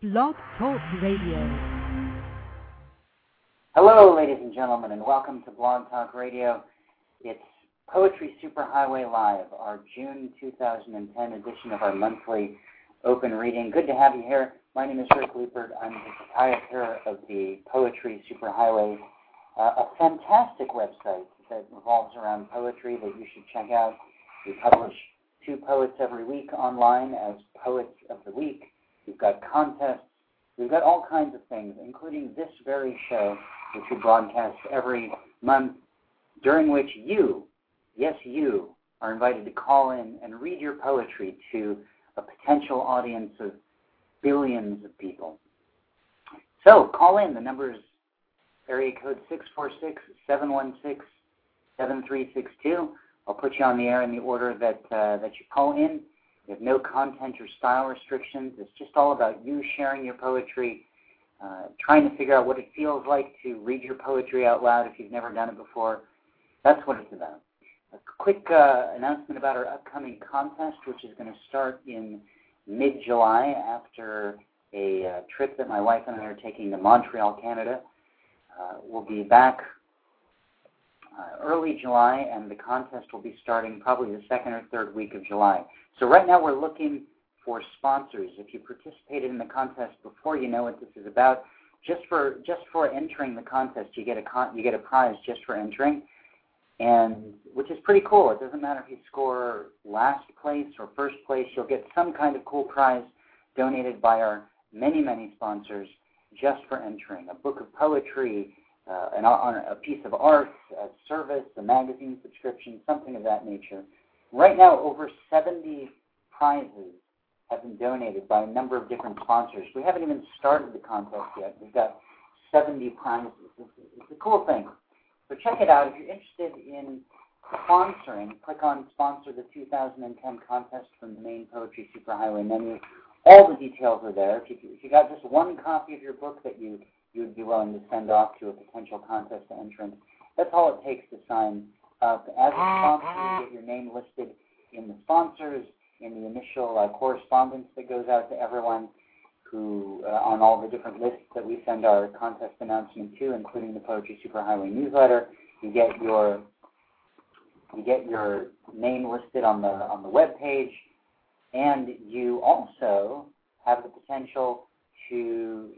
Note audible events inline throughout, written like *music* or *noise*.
Blog Talk Radio. Hello, ladies and gentlemen, and welcome to Blog Talk Radio. It's Poetry Superhighway Live, our June 2010 edition of our monthly open reading. Good to have you here. My name is Rick Lupert. I'm the proprietor of the Poetry Superhighway, uh, a fantastic website that revolves around poetry that you should check out. We publish two poets every week online as Poets of the Week. We've got contests. We've got all kinds of things, including this very show, which we broadcast every month, during which you, yes, you, are invited to call in and read your poetry to a potential audience of billions of people. So call in. The number is area code 646 716 7362. I'll put you on the air in the order that uh, that you call in. We have no content or style restrictions. It's just all about you sharing your poetry, uh, trying to figure out what it feels like to read your poetry out loud if you've never done it before. That's what it's about. A quick uh, announcement about our upcoming contest, which is going to start in mid-July after a uh, trip that my wife and I are taking to Montreal, Canada. Uh, we'll be back uh, early July, and the contest will be starting probably the second or third week of July. So right now we're looking for sponsors. If you participated in the contest before, you know what this is about. Just for just for entering the contest, you get a con- you get a prize just for entering, and which is pretty cool. It doesn't matter if you score last place or first place, you'll get some kind of cool prize donated by our many many sponsors just for entering. A book of poetry, uh, an, a piece of art, a service, a magazine subscription, something of that nature. Right now, over 70 prizes have been donated by a number of different sponsors. We haven't even started the contest yet. We've got 70 prizes. It's, it's a cool thing. So check it out. If you're interested in sponsoring, click on Sponsor the 2010 contest from the main Poetry Superhighway menu. All the details are there. If you, if you got just one copy of your book that you you would be willing to send off to a potential contest entrant, that's all it takes to sign up. As a sponsor, you get your name listed in the sponsors, in the initial uh, correspondence that goes out to everyone who, uh, on all the different lists that we send our contest announcement to, including the Poetry Superhighway newsletter. You get your you get your name listed on the on the web page, and you also have the potential to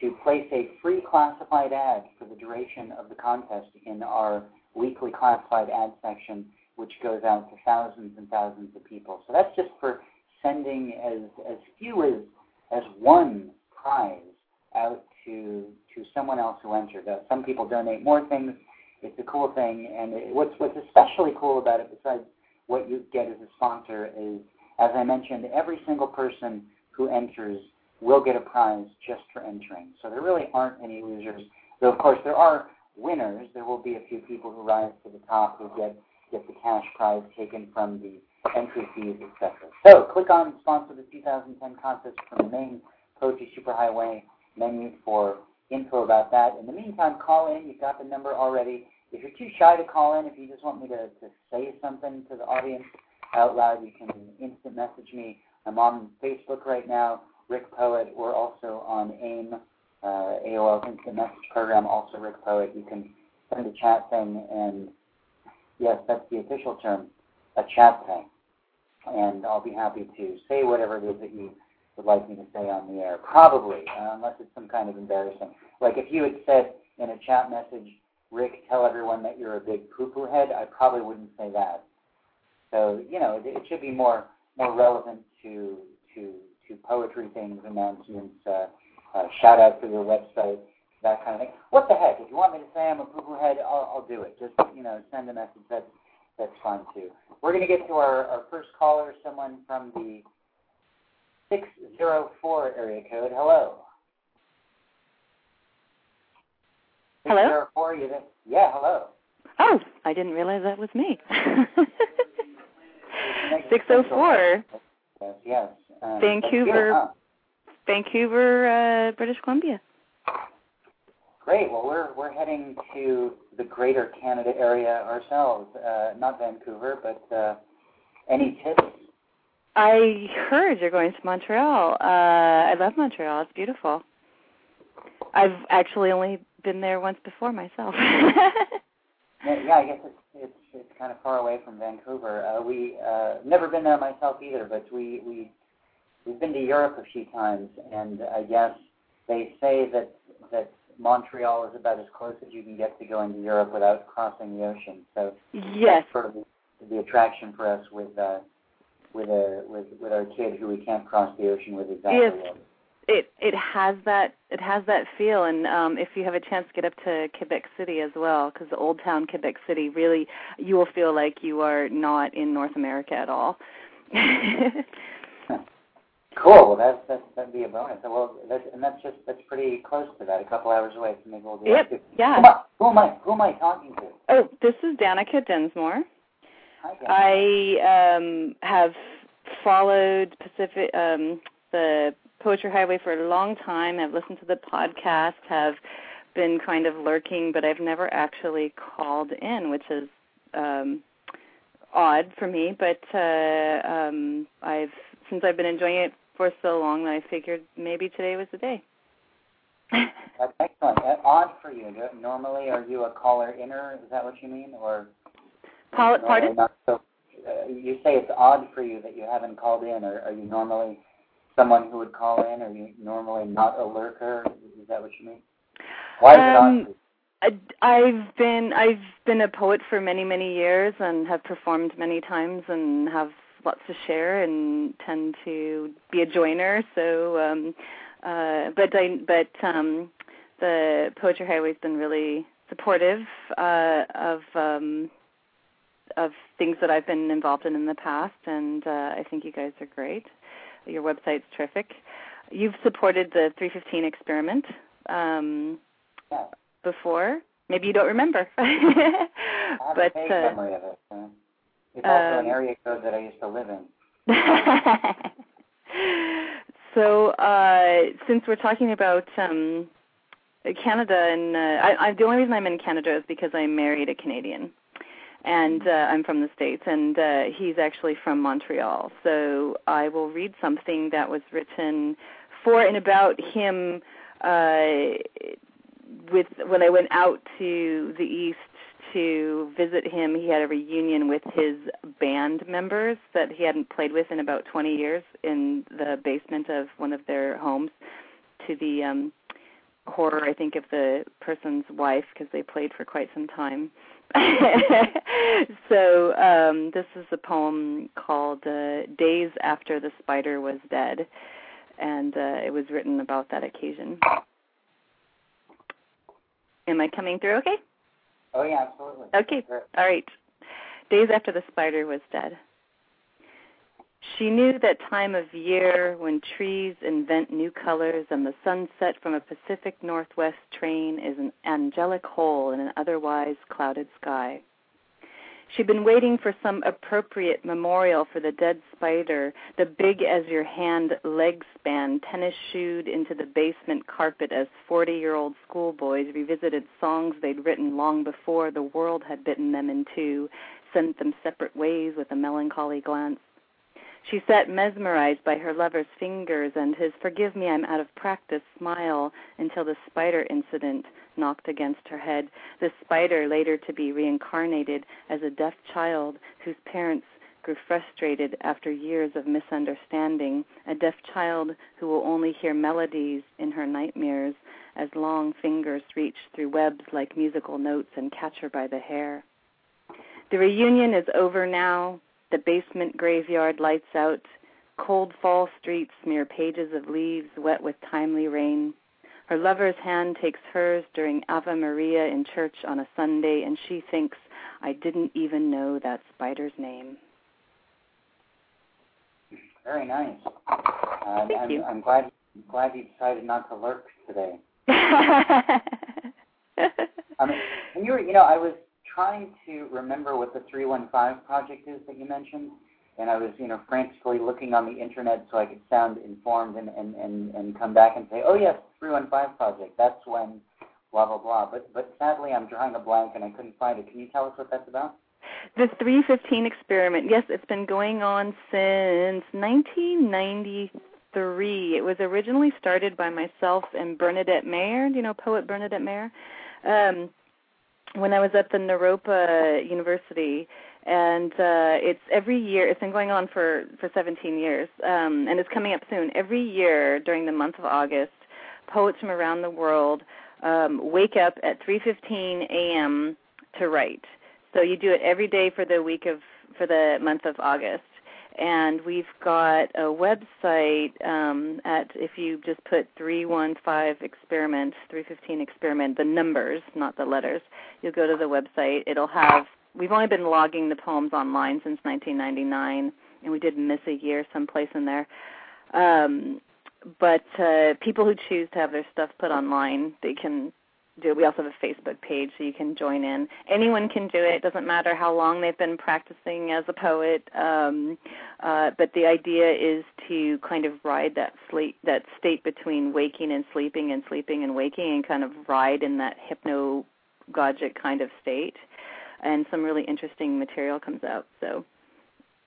to place a free classified ad for the duration of the contest in our weekly classified ad section, which goes out to thousands and thousands of people. So that's just for sending as, as few as, as one prize out to, to someone else who entered. Uh, some people donate more things. It's a cool thing. And it, what's, what's especially cool about it, besides what you get as a sponsor, is, as I mentioned, every single person who enters will get a prize just for entering. So there really aren't any losers. Though, of course, there are winners. There will be a few people who rise to the top who get, get the cash prize taken from the entry fees, etc. So click on Sponsor the 2010 contest from the main Poetry Superhighway menu for info about that. In the meantime, call in. You've got the number already. If you're too shy to call in, if you just want me to, to say something to the audience out loud, you can instant message me. I'm on Facebook right now. Rick Poet. We're also on AIM, uh, AOL's Instant Message Program, also Rick Poet. You can send a chat thing, and yes, that's the official term, a chat thing. And I'll be happy to say whatever it is that you would like me to say on the air. Probably, uh, unless it's some kind of embarrassing. Like if you had said in a chat message, Rick, tell everyone that you're a big poo-poo head, I probably wouldn't say that. So, you know, it, it should be more more relevant to to to poetry things, announcements, uh, uh, shout out to your website, that kind of thing. What the heck? If you want me to say I'm a poo poo head, I'll, I'll do it. Just you know, send a message. That's that's fine too. We're going to get to our, our first caller, someone from the 604 area code. Hello. Hello? 604, you there? Yeah, hello. Oh, I didn't realize that was me. *laughs* 604. Yes, yes. Um, Vancouver. Vancouver, uh, British Columbia. Great. Well, we're we're heading to the Greater Canada area ourselves. Uh, not Vancouver, but uh, any tips? I heard you're going to Montreal. Uh, I love Montreal. It's beautiful. I've actually only been there once before myself. *laughs* yeah, yeah, I guess it's it's kind of far away from Vancouver. Uh, we uh, never been there myself either, but we we we've been to Europe a few times, and I guess they say that that Montreal is about as close as you can get to going to Europe without crossing the ocean. So yes, that's sort of the, attraction for us with uh, with a with with our kid who we can't cross the ocean with exactly. Yes. It it has that it has that feel, and um, if you have a chance, to get up to Quebec City as well, because Old Town Quebec City really you will feel like you are not in North America at all. *laughs* Cool. Well, that's, that's that'd be a bonus. Well, that's and that's just that's pretty close to that. A couple hours away, so maybe we'll do yep. that. Yeah. Who am, I, who am I? Who am I talking to? Oh, this is Danica Densmore. Hi, Danica. I um, have followed Pacific um, the Poetry Highway for a long time. I've listened to the podcast. Have been kind of lurking, but I've never actually called in, which is um, odd for me. But uh, um, I've since I've been enjoying it for so long that I figured maybe today was the day. *laughs* That's excellent. Uh, odd for you. Normally, are you a caller inner? Is that what you mean, or? Call pardon? So, uh, you say it's odd for you that you haven't called in, or are you normally someone who would call in? Are you normally not a lurker? Is that what you mean? Why is Um, for you? I, I've been I've been a poet for many many years and have performed many times and have lots to share and tend to be a joiner. So, um, uh, but I but um, the Poetry Highway's been really supportive uh, of um, of things that I've been involved in in the past, and uh, I think you guys are great. Your website's terrific. You've supported the 315 experiment. Um, before. Maybe you don't remember. *laughs* I but a vague uh, memory of it. It's also an um, area code that I used to live in. *laughs* so uh, since we're talking about um, Canada, and uh, I, I, the only reason I'm in Canada is because I married a Canadian, and uh, I'm from the states, and uh, he's actually from Montreal. So I will read something that was written for and about him. Uh, with when I went out to the east to visit him, he had a reunion with his band members that he hadn't played with in about 20 years in the basement of one of their homes to the um horror I think of the person's wife because they played for quite some time. *laughs* so um this is a poem called uh, Days After the Spider Was Dead and uh, it was written about that occasion. Am I coming through okay? Oh yeah, absolutely. Okay. All right. Days after the spider was dead. She knew that time of year when trees invent new colors and the sunset from a Pacific Northwest train is an angelic hole in an otherwise clouded sky. She'd been waiting for some appropriate memorial for the dead spider, the big as your hand leg span, tennis shoed into the basement carpet as 40 year old schoolboys revisited songs they'd written long before the world had bitten them in two, sent them separate ways with a melancholy glance. She sat mesmerized by her lover's fingers and his forgive me, I'm out of practice smile until the spider incident knocked against her head, the spider later to be reincarnated as a deaf child whose parents grew frustrated after years of misunderstanding, a deaf child who will only hear melodies in her nightmares as long fingers reach through webs like musical notes and catch her by the hair. The reunion is over now. The basement graveyard lights out. Cold fall streets smear pages of leaves wet with timely rain. Her lover's hand takes hers during Ave Maria in church on a Sunday, and she thinks, I didn't even know that spider's name. Very nice. Uh, Thank I'm, you. I'm glad glad you decided not to lurk today. *laughs* Um, and you were, you know, I was trying to remember what the 315 project is that you mentioned, and I was, you know, frantically looking on the internet so I could sound informed and and and, and come back and say, oh yes, 315 project. That's when blah blah blah. But but sadly, I'm drawing a blank and I couldn't find it. Can you tell us what that's about? The 315 experiment. Yes, it's been going on since 1993. It was originally started by myself and Bernadette Mayer. You know, poet Bernadette Mayer. Um, when I was at the Naropa University, and uh, it's every year. It's been going on for for 17 years, um, and it's coming up soon. Every year during the month of August, poets from around the world um, wake up at 3:15 a.m. to write. So you do it every day for the week of for the month of August. And we've got a website um, at if you just put 315 experiment, 315 experiment, the numbers, not the letters. You'll go to the website. It'll have. We've only been logging the poems online since 1999, and we did miss a year someplace in there. Um, but uh, people who choose to have their stuff put online, they can do it. We also have a Facebook page so you can join in. Anyone can do it. It doesn't matter how long they've been practicing as a poet. Um, uh, but the idea is to kind of ride that sleep, that state between waking and sleeping, and sleeping and waking, and kind of ride in that hypnagogic kind of state. And some really interesting material comes out. So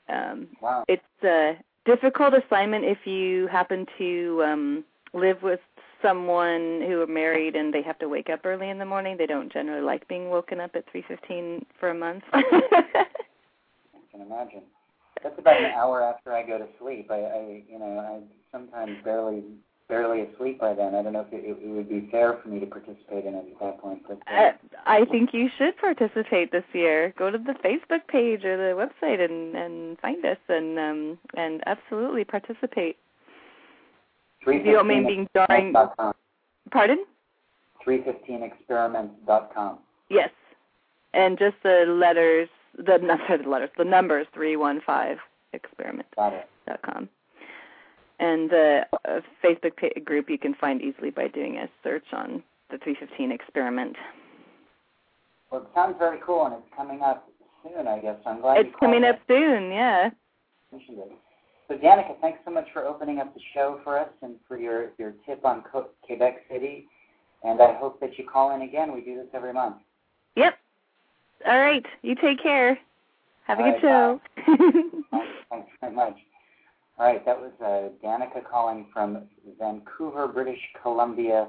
um, wow. it's a difficult assignment if you happen to um, live with someone who are married and they have to wake up early in the morning. They don't generally like being woken up at 3:15 for a month. I *laughs* can imagine. That's about an hour after I go to sleep. I, I you know, I sometimes barely barely asleep by then. I don't know if it, it would be fair for me to participate in it at that point. But uh, uh, I think you should participate this year. Go to the Facebook page or the website and and find us and um and absolutely participate. Mean being during. Pardon? 315experiments.com. Yes, and just the letters, the not the letters, the numbers 315 experiment.com. And the uh, Facebook group you can find easily by doing a search on the 315 experiment. Well, it sounds very cool, and it's coming up soon, I guess. I'm glad it's coming up soon. Yeah. So, Danica, thanks so much for opening up the show for us and for your, your tip on Quebec City. And I hope that you call in again. We do this every month. Yep. All right. You take care. Have a All good show. *laughs* thanks very much. All right, that was uh, Danica calling from Vancouver, British Columbia,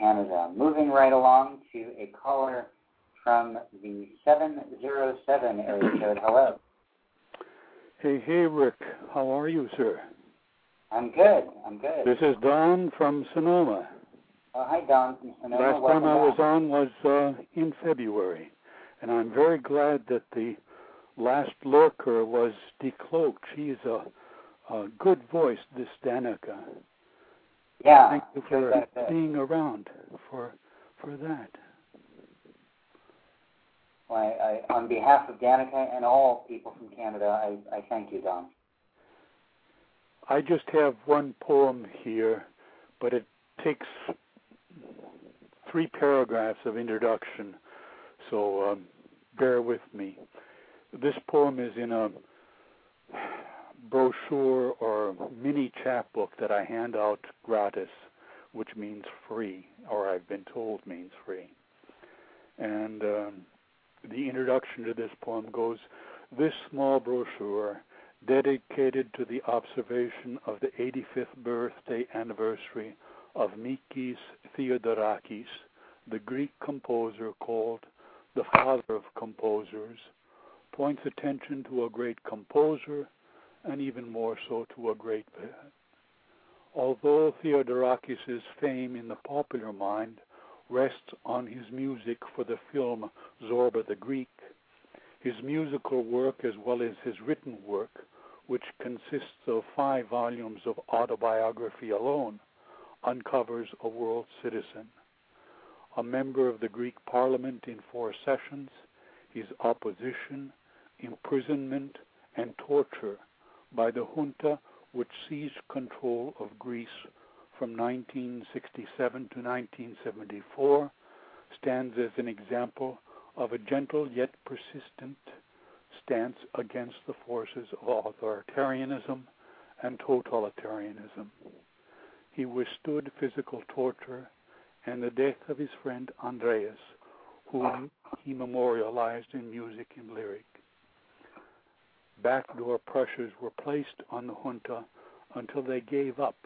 Canada. Moving right along to a caller from the 707 area code. Hello. Hey, hey, Rick. How are you, sir? I'm good. I'm good. This is Don from Sonoma. Oh, hi, Don from Sonoma. Last Welcome time I was on was uh, in February, and I'm very glad that the last lurker was decloaked. She's a, a good voice, this Danica. Yeah. Thank you for being around for for that. Well, I, I, on behalf of Danica and all people from Canada, I, I thank you, Don. I just have one poem here, but it takes three paragraphs of introduction, so um, bear with me. This poem is in a brochure or mini chapbook that I hand out gratis, which means free, or I've been told means free. And um, the introduction to this poem goes This small brochure, dedicated to the observation of the 85th birthday anniversary of Mikis Theodorakis, the Greek composer called the father of composers, points attention to a great composer and even more so to a great poet. Although Theodorakis' fame in the popular mind rests on his music for the film Zorba the Greek, his musical work as well as his written work, which consists of five volumes of autobiography alone, uncovers a world citizen. A member of the Greek parliament in four sessions, his opposition, imprisonment, and torture by the junta which seized control of Greece from 1967 to 1974 stands as an example of a gentle yet persistent stance against the forces of authoritarianism and totalitarianism. He withstood physical torture and the death of his friend Andreas, whom he memorialized in music and lyric. Backdoor pressures were placed on the junta until they gave up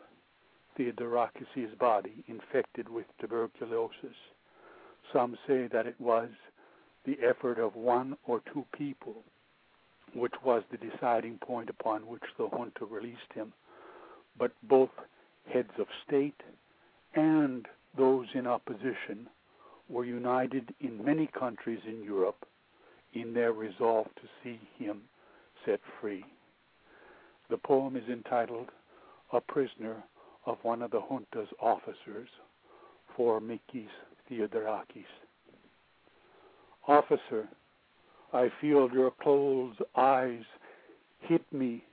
Theodorakis' body infected with tuberculosis. Some say that it was the effort of one or two people which was the deciding point upon which the junta released him, but both heads of state and those in opposition were united in many countries in Europe in their resolve to see him set free. The poem is entitled A Prisoner of One of the Junta's Officers for Mikis Theodorakis. Officer, I feel your closed eyes hit me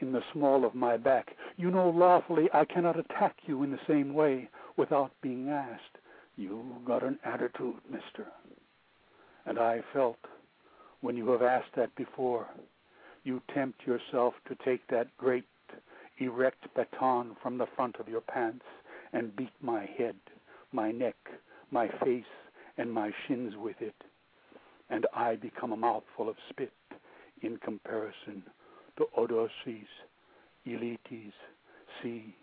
in the small of my back. You know lawfully I cannot attack you in the same way without being asked. You got an attitude, mister. And I felt when you have asked that before, you tempt yourself to take that great erect baton from the front of your pants and beat my head, my neck, my face, and my shins with it and I become a mouthful of spit in comparison to Odysseus, Elytis, see.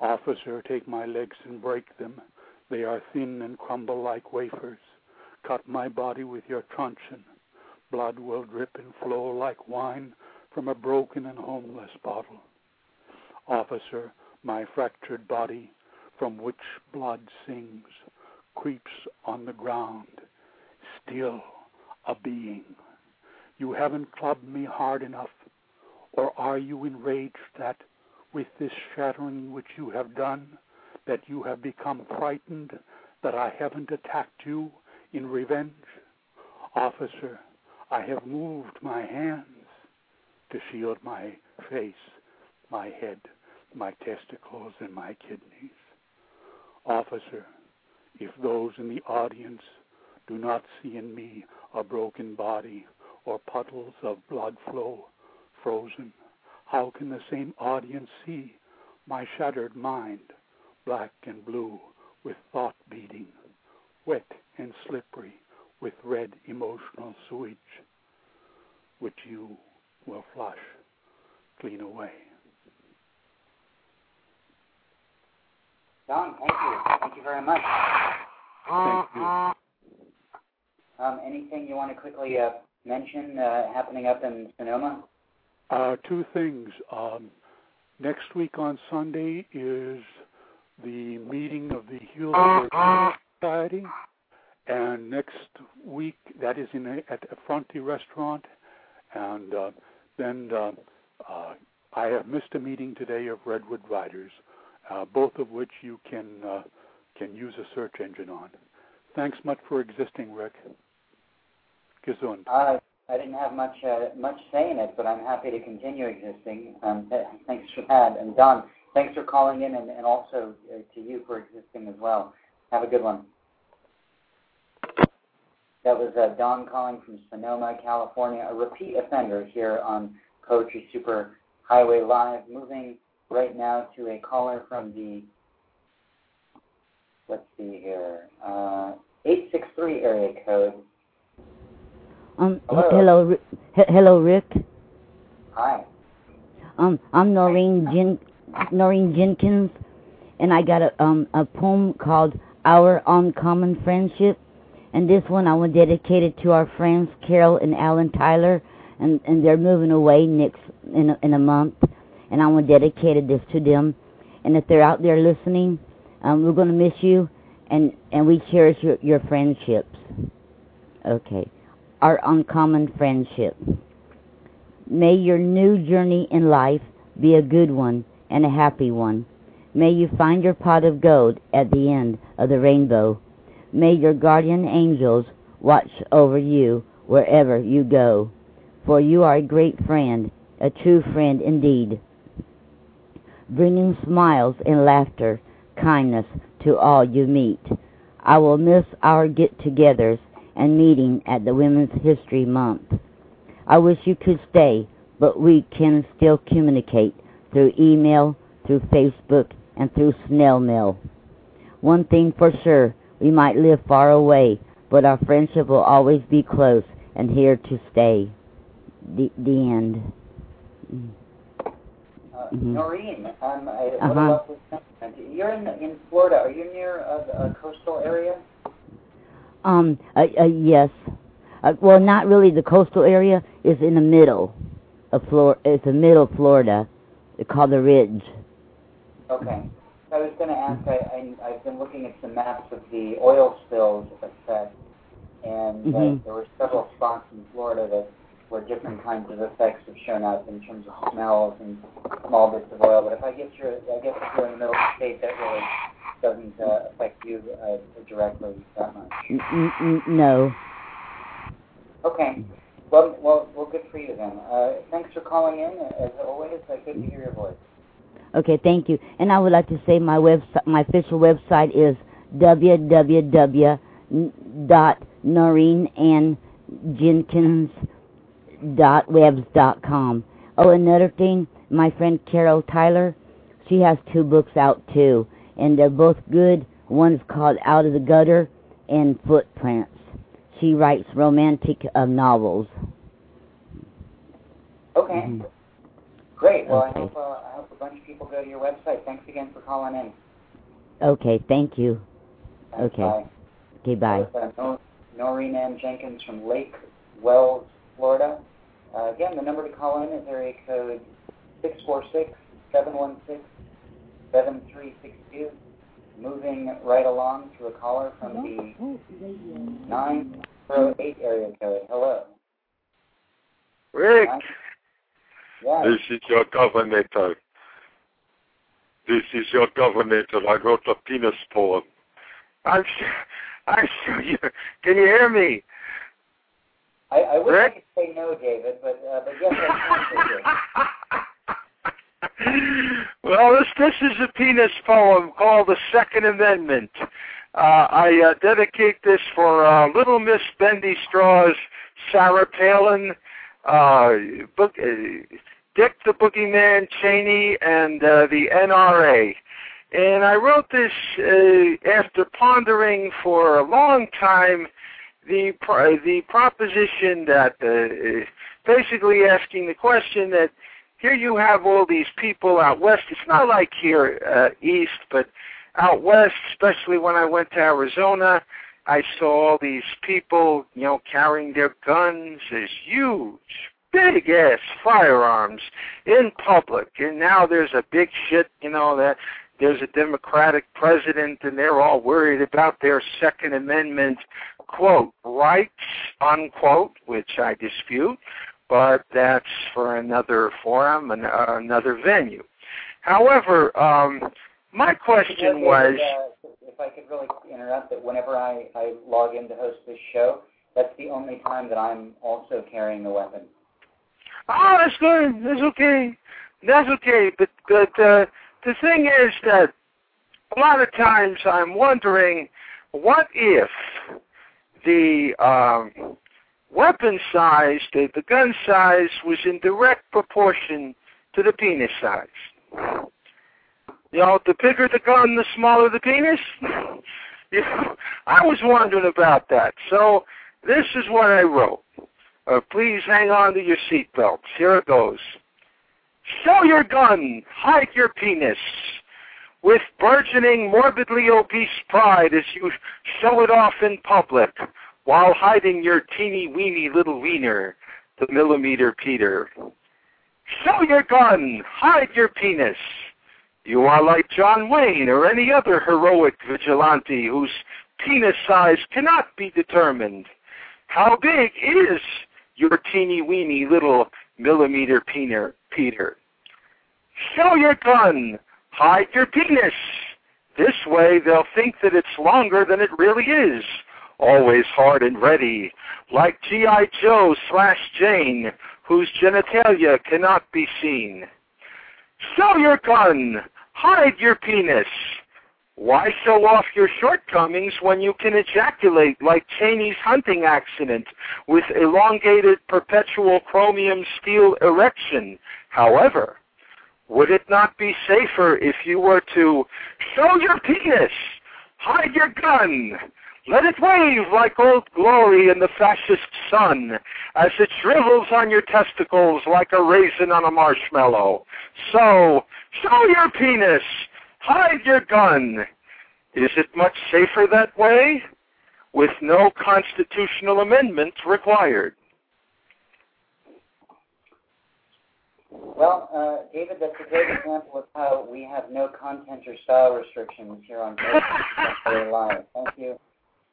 Officer, take my legs and break them. They are thin and crumble like wafers. Cut my body with your truncheon. Blood will drip and flow like wine from a broken and homeless bottle. Officer, my fractured body, from which blood sings, creeps on the ground, still a being. You haven't clubbed me hard enough, or are you enraged that, with this shattering which you have done, that you have become frightened that I haven't attacked you in revenge? Officer, I have moved my hands to shield my face, my head, my testicles, and my kidneys. Officer, if those in the audience do not see in me a broken body or puddles of blood flow frozen. How can the same audience see my shattered mind, black and blue with thought beating, wet and slippery with red emotional sewage, which you will flush clean away? Don, thank you. Thank you very much. Thank you. Um, anything you want to quickly uh, mention uh, happening up in Sonoma? Uh, two things. Um, next week on Sunday is the meeting of the Healed Society, and next week that is in a, at a Fronti restaurant, and uh, then uh, uh, I have missed a meeting today of Redwood Writers, uh, both of which you can uh, can use a search engine on. Thanks much for existing, Rick. Gesund. Uh, I didn't have much uh, much say in it, but I'm happy to continue existing. Um, thanks for that. And Don, thanks for calling in, and, and also uh, to you for existing as well. Have a good one. That was uh, Don calling from Sonoma, California, a repeat offender here on Poetry Super Highway Live. Moving right now to a caller from the, let's see here, uh, 863 area code. Um, Hello. hello, he- hello, Rick. Hi. Um, I'm Noreen Jen- Noreen Jenkins, and I got a um a poem called "Our Uncommon Friendship," and this one I want to dedicate it to our friends Carol and Alan Tyler, and and they're moving away next in a, in a month, and I want to dedicate this to them, and if they're out there listening, um, we're gonna miss you, and and we cherish your your friendships. Okay our uncommon friendship. May your new journey in life be a good one and a happy one. May you find your pot of gold at the end of the rainbow. May your guardian angels watch over you wherever you go. For you are a great friend, a true friend indeed, bringing smiles and laughter, kindness to all you meet. I will miss our get togethers and meeting at the Women's History Month. I wish you could stay, but we can still communicate through email, through Facebook, and through snail mail. One thing for sure, we might live far away, but our friendship will always be close and here to stay. The the end. Mm. Mm-hmm. Noreen, um, I, uh-huh. You're in in Florida. Are you near a, a coastal area? Um. Uh, uh, yes. Uh, well, not really. The coastal area is in the middle of Florida. It's the middle of Florida. It's called the Ridge. Okay. I was going to ask. I, I I've been looking at some maps of the oil spills effect, and uh, mm-hmm. there were several spots in Florida that where different kinds of effects have shown up in terms of smells and small bits of oil. But if I guess you're, I guess if you're in the middle of the state, that really doesn't uh, affect you uh, directly that much. no. Okay. Well, well, well, good for you then. Uh, thanks for calling in. As always, uh, good to hear your voice. Okay, thank you. And I would like to say my website, my official website is www.noreenandjenkins.webs.com. Oh, another thing, my friend Carol Tyler, she has two books out too, and they're both good. One's called Out of the Gutter and Footprints. She writes romantic uh, novels. Okay. Mm-hmm. Great. Well, okay. I, hope, uh, I hope a bunch of people go to your website. Thanks again for calling in. Okay. Thank you. Thanks, okay. Bye. Okay. Bye. Uh, Noreen Ann Jenkins from Lake Wales, Florida. Uh, again, the number to call in is area code six four six seven one six seven three six two moving right along to a caller from the 908 area code. Hello. Rick, yes. this is your governor. This is your governor. I wrote a penis poem. I'm sure, I'm sure *laughs* you, can you hear me? I, I wish Rick? I could say no, David, but, uh, but yes, I *laughs* can well, this this is a penis poem called the Second Amendment. Uh, I uh, dedicate this for uh, Little Miss Bendy Straws, Sarah Palin, uh, book, uh, Dick the Boogeyman Cheney, and uh, the NRA. And I wrote this uh, after pondering for a long time the the proposition that uh, basically asking the question that here you have all these people out west. It's not like here uh, east, but out west, especially when I went to Arizona, I saw all these people, you know, carrying their guns, as huge, big ass firearms in public. And now there's a big shit, you know, that there's a Democratic president and they're all worried about their Second Amendment, quote, rights, unquote, which I dispute but that's for another forum and uh, another venue. However, um, my question was. Uh, if I could really interrupt, that whenever I, I log in to host this show, that's the only time that I'm also carrying a weapon. Oh, that's good. That's okay. That's okay. But but uh, the thing is that a lot of times I'm wondering, what if the um, weapon size, the, the gun size, was in direct proportion to the penis size. You know, the bigger the gun, the smaller the penis. *laughs* you know, I was wondering about that. So this is what I wrote. Uh, please hang on to your seatbelts. Here it goes. Show your gun. Hide your penis. With burgeoning, morbidly obese pride as you show it off in public while hiding your teeny weeny little wiener, the millimeter Peter. Show your gun, hide your penis. You are like John Wayne or any other heroic vigilante whose penis size cannot be determined. How big is your teeny weeny little millimeter Peter? Peter? Show your gun, hide your penis. This way they'll think that it's longer than it really is always hard and ready, like G.I. Joe slash Jane, whose genitalia cannot be seen. Show your gun! Hide your penis! Why show off your shortcomings when you can ejaculate like Cheney's hunting accident with elongated perpetual chromium steel erection? However, would it not be safer if you were to show your penis, hide your gun, Let it wave like old glory in the fascist sun as it shrivels on your testicles like a raisin on a marshmallow. So, show your penis. Hide your gun. Is it much safer that way? With no constitutional amendment required. Well, uh, David, that's a great example of how we have no content or style restrictions here on Facebook Live. Thank you.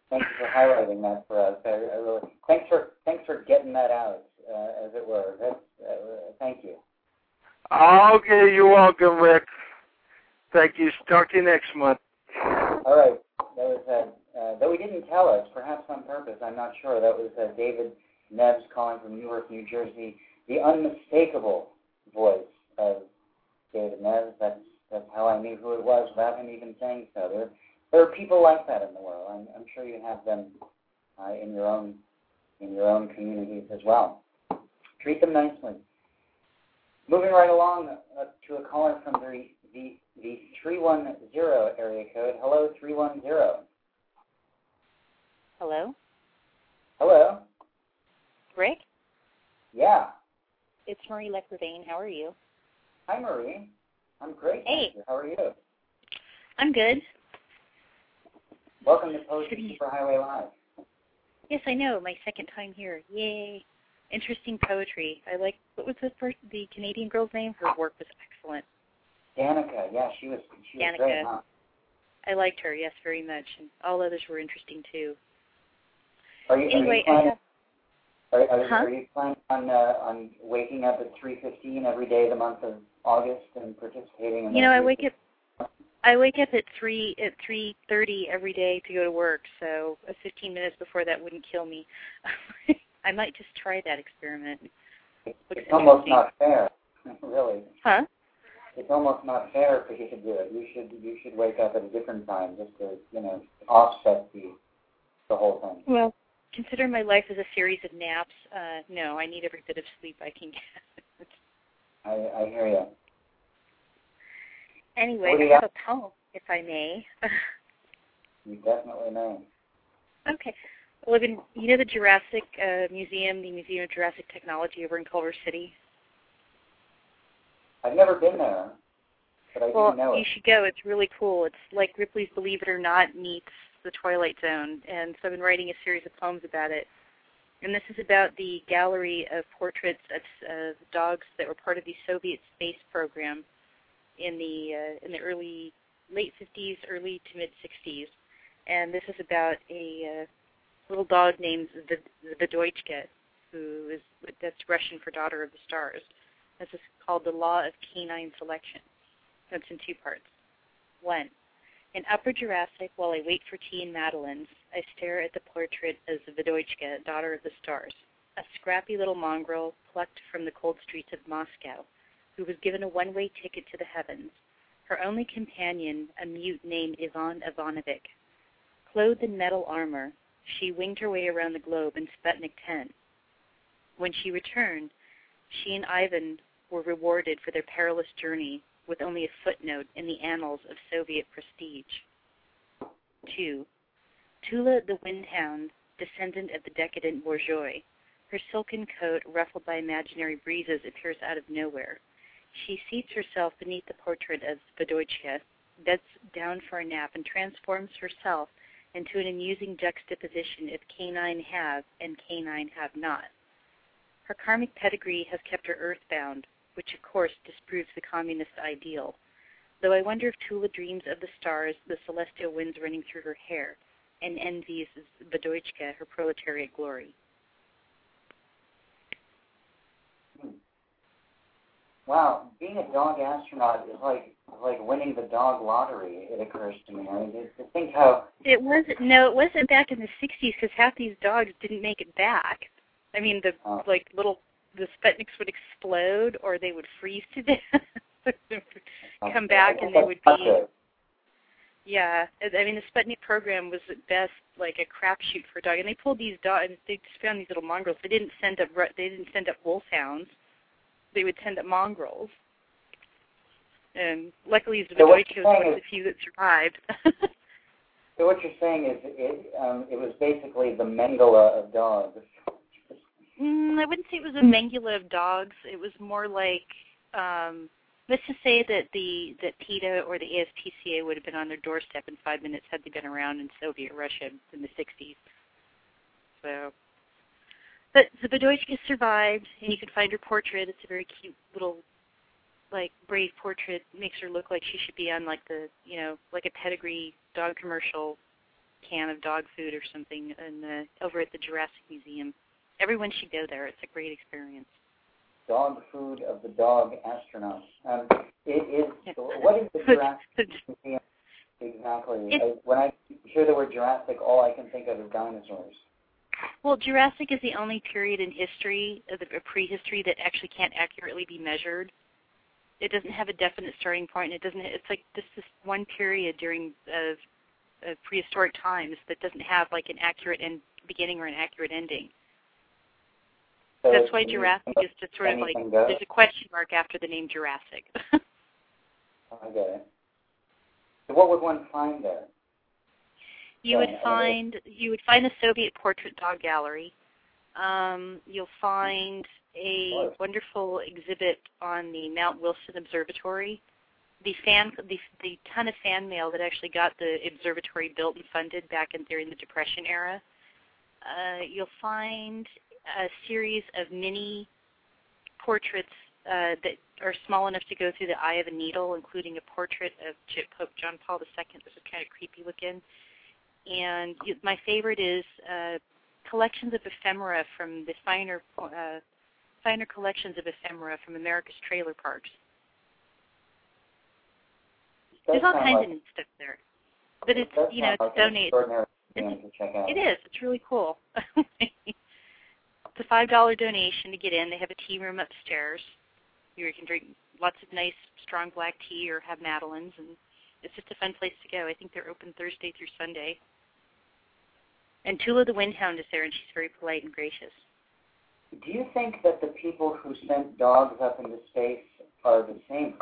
Thank you for highlighting that for us. I, I really thanks for thanks for getting that out, uh, as it were. That's, uh, thank you. Okay, you're welcome, Rick. Thank you. Talk to you next month. All right. That was uh, uh, though he didn't tell us, perhaps on purpose. I'm not sure. That was uh, David Neves calling from Newark, New Jersey. The unmistakable voice of David Neves. That's that's how I knew who it was without him even saying so. There, there are people like that in the world. I'm, I'm sure you have them uh, in your own in your own communities as well. Treat them nicely. Moving right along uh, to a caller from the the the 310 area code. Hello, 310. Hello? Hello? Rick? Yeah. It's Marie Lecrivain. How are you? Hi, Marie. I'm great. Hey. How are you? I'm good. Welcome to Poetry Superhighway Live. Yes, I know. My second time here. Yay. Interesting poetry. I like, what was the first, the Canadian girl's name? Her work was excellent. Danica, yeah, she was she was Danica. great, huh? I liked her, yes, very much. And all others were interesting too. Are you, Anyway, are you I planning, have, are, are, Huh? are you planning on uh, on waking up at three fifteen every day of the month of August and participating in you know, I wake up, I wake up at three at three thirty every day to go to work. So uh, 15 minutes before that wouldn't kill me. *laughs* I might just try that experiment. It's, it's almost not fair, *laughs* really. Huh? It's almost not fair for you to do it. You should you should wake up at a different time just to you know offset the the whole thing. Well, consider my life as a series of naps. Uh, no, I need every bit of sleep I can get. I I hear you. anyway, I have a poem, if I may. You definitely may. okay. Well, I've been, you know the Jurassic uh, Museum, the Museum of Jurassic Technology over in Culver City? I've never been there, but I Well, do know it. you should go. It's really cool. It's like Ripley's Believe It or Not meets the Twilight Zone. And so I've been writing a series of poems about it. And this is about the gallery of portraits of uh, dogs that were part of the Soviet space program in the uh, in the early late 50s, early to mid 60s. And this is about a uh, little dog named the the Deutschke, who is that's Russian for daughter of the stars. This is called the Law of Canine Selection. That's in two parts. One, in Upper Jurassic, while I wait for tea in Madeline's, I stare at the portrait of Zvedochka, daughter of the stars, a scrappy little mongrel plucked from the cold streets of Moscow, who was given a one-way ticket to the heavens. Her only companion, a mute named Ivan Ivanovich. Clothed in metal armor, she winged her way around the globe in Sputnik 10. When she returned, she and Ivan were rewarded for their perilous journey with only a footnote in the annals of Soviet prestige. 2. Tula the Windhound, descendant of the decadent bourgeois. Her silken coat, ruffled by imaginary breezes, appears out of nowhere. She seats herself beneath the portrait of Zvedochka, beds down for a nap, and transforms herself into an amusing juxtaposition of canine have and canine have not. Her karmic pedigree has kept her earthbound, which of course disproves the communist ideal. Though I wonder if Tula dreams of the stars, the celestial winds running through her hair, and envies Zvedochka her proletariat glory. Wow, being a dog astronaut is like like winning the dog lottery. It occurs to me. I mean, to to think how It wasn't. no, it wasn't back in the '60s because half these dogs didn't make it back. I mean, the Oh. like little the Sputniks would explode or they would freeze to *laughs* death. Come back and they would be. Yeah, I mean the Sputnik program was at best like a crapshoot for a dog, and they pulled these dogs. They just found these little mongrels. They didn't send up. ru- They didn't send up wolfhounds. They would send up mongrels. And luckily, So what Zvedochka you're was saying one of the few that survived. *laughs* So what you're saying is it um, it was basically the Mengele of dogs. Mm, I wouldn't say it was a Mengele of dogs. It was more like um, let's just say that the that PETA or the ASPCA would have been on their doorstep in five minutes had they been around in Soviet Russia in the 60s. So, but the Zabadoyska survived, and you can find her portrait. It's a very cute little, like brave portrait. Makes her look like she should be on like the you know like a pedigree dog commercial can of dog food or something, and uh, over at the Jurassic Museum. Everyone should go there. It's a great experience dog food of the dog astronaut. Um, it is what is the *laughs* Jurassic Museum exactly? I, when I hear the word Jurassic, all I can think of is dinosaurs. Well, Jurassic is the only period in history, of the prehistory, that actually can't accurately be measured. It doesn't have a definite starting point. It doesn't. It's like this is one period during uh, uh, prehistoric times that doesn't have like an accurate end beginning or an accurate ending. So That's why Jurassic is just sort of like goes? there's a question mark after the name Jurassic. *laughs* I get it. So what would one find there? You would find you would find the Soviet Portrait Dog Gallery. Um, you'll find a wonderful exhibit on the Mount Wilson Observatory. The fan, the, the ton of fan mail that actually got the observatory built and funded back in during the Depression era. Uh, you'll find a series of mini portraits uh, that are small enough to go through the eye of a needle, including a portrait of Pope John Paul II. This is kind of creepy looking. And you, my favorite is uh, collections of ephemera from the finer uh, finer collections of ephemera from America's trailer parks. There's all kinds like, of neat stuff there. But it's you know it's donated. It is. It's really cool. *laughs* *laughs* It's a five dollar donation to get in. They have a tea room upstairs. You can drink lots of nice strong black tea or have madeleines, and it's just a fun place to go. I think they're open Thursday through Sunday. And Tula the Windhound is there, and she's very polite and gracious. Do you think that the people who sent dogs up into space are the same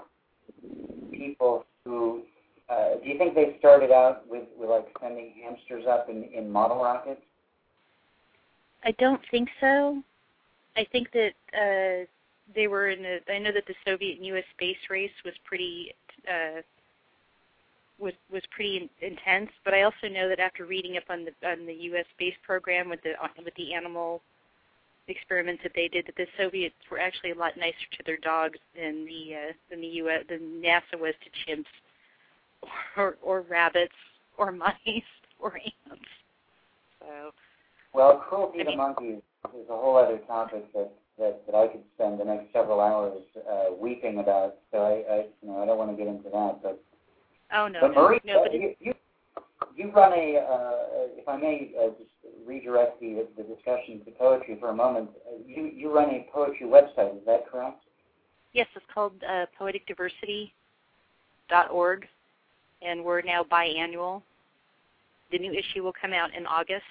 people who? Uh, do you think they started out with, with like sending hamsters up in, in model rockets? I don't think so. I think that uh, they were in the. I know that the Soviet and U.S. space race was pretty uh, was was pretty intense. But I also know that after reading up on the on the U.S. space program with the with the animal experiments that they did, that the Soviets were actually a lot nicer to their dogs than the uh, than the U.S. than NASA was to chimps or or rabbits or *laughs* mice or ants. So well, cruelty to monkeys is a whole other topic that, that, that I could spend the next several hours uh, weeping about. So I, I, you know, I don't want to get into that. But oh no, but Marie, no, but you, you you run a, uh, if I may uh, just redirect the, the discussion to poetry for a moment. Uh, you you run a poetry website, is that correct? Yes, it's called uh, poeticdiversity.org, and we're now biannual. The new issue will come out in August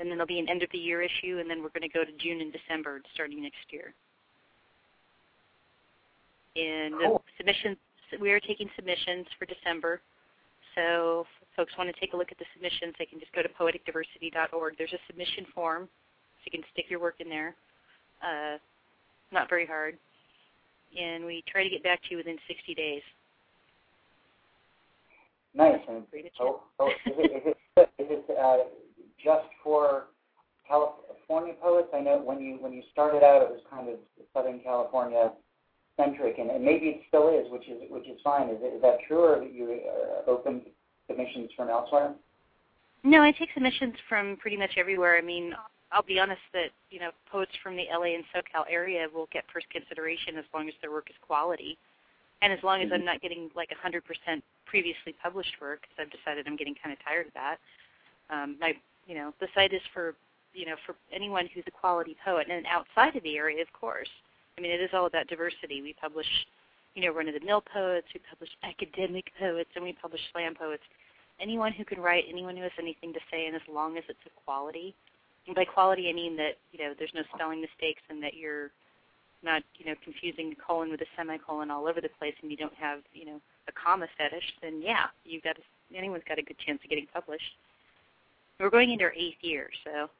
and then there'll be an end of the year issue, and then we're going to go to June and December starting next year. And cool. submissions, we are taking submissions for December. So if folks want to take a look at the submissions, they can just go to poeticdiversity.org. There's a submission form, so you can stick your work in there. Uh, not very hard. And we try to get back to you within 60 days. Nice. And, oh, oh, is it, is it, *laughs* is it uh, just for California poets? I know when you when you started out, it was kind of Southern California centric, and, and maybe it still is, which is which is fine. Is, it, is that true, or you uh, open submissions from elsewhere? No, I take submissions from pretty much everywhere. I mean, I'll be honest that you know poets from the LA and SoCal area will get first consideration as long as their work is quality, and as long as mm-hmm. I'm not getting like 100% previously published work, because I've decided I'm getting kind of tired of that. Um, my you know, the site is for, you know, for anyone who's a quality poet, and outside of the area, of course. I mean, it is all about diversity. We publish, you know, run-of-the-mill poets, we publish academic poets, and we publish slam poets. Anyone who can write, anyone who has anything to say, and as long as it's of quality. And by quality, I mean that you know there's no spelling mistakes, and that you're not, you know, confusing the colon with a semicolon all over the place, and you don't have, you know, a comma fetish. Then yeah, you've got to anyone's got a good chance of getting published. We're going into our eighth year, so.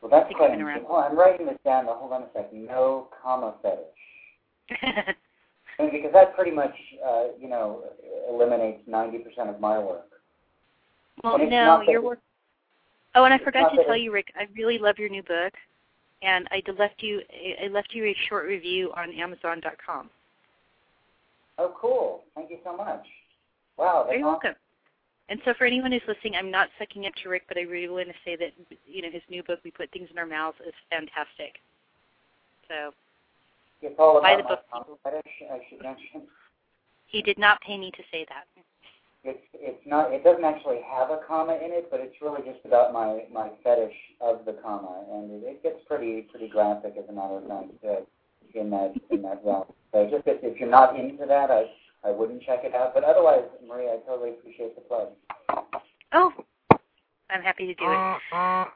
Well, that's quite interesting. Oh, I'm writing this down. But hold on a second. No comma fetish. *laughs* because that pretty much, uh, you know, eliminates 90% of my work. Well, no, your work. Oh, and I forgot to tell you, Rick. I really love your new book, and I left you. I left you a short review on Amazon.com. Oh, cool! Thank you so much. Wow, that's You're awesome. welcome. And so, for anyone who's listening, I'm not sucking up to Rick, but I really want to say that you know his new book, "We Put Things in Our Mouths," is fantastic. So, it's all buy the book. Fetish, I should mention. He did not pay me to say that. It's it's not. It doesn't actually have a comma in it, but it's really just about my my fetish of the comma, and it, it gets pretty pretty graphic as a matter of fact uh, in that in that realm. So just if, if you're not into that, I I wouldn't check it out. But otherwise, Maria, I totally appreciate the plug. Oh, I'm happy to do it.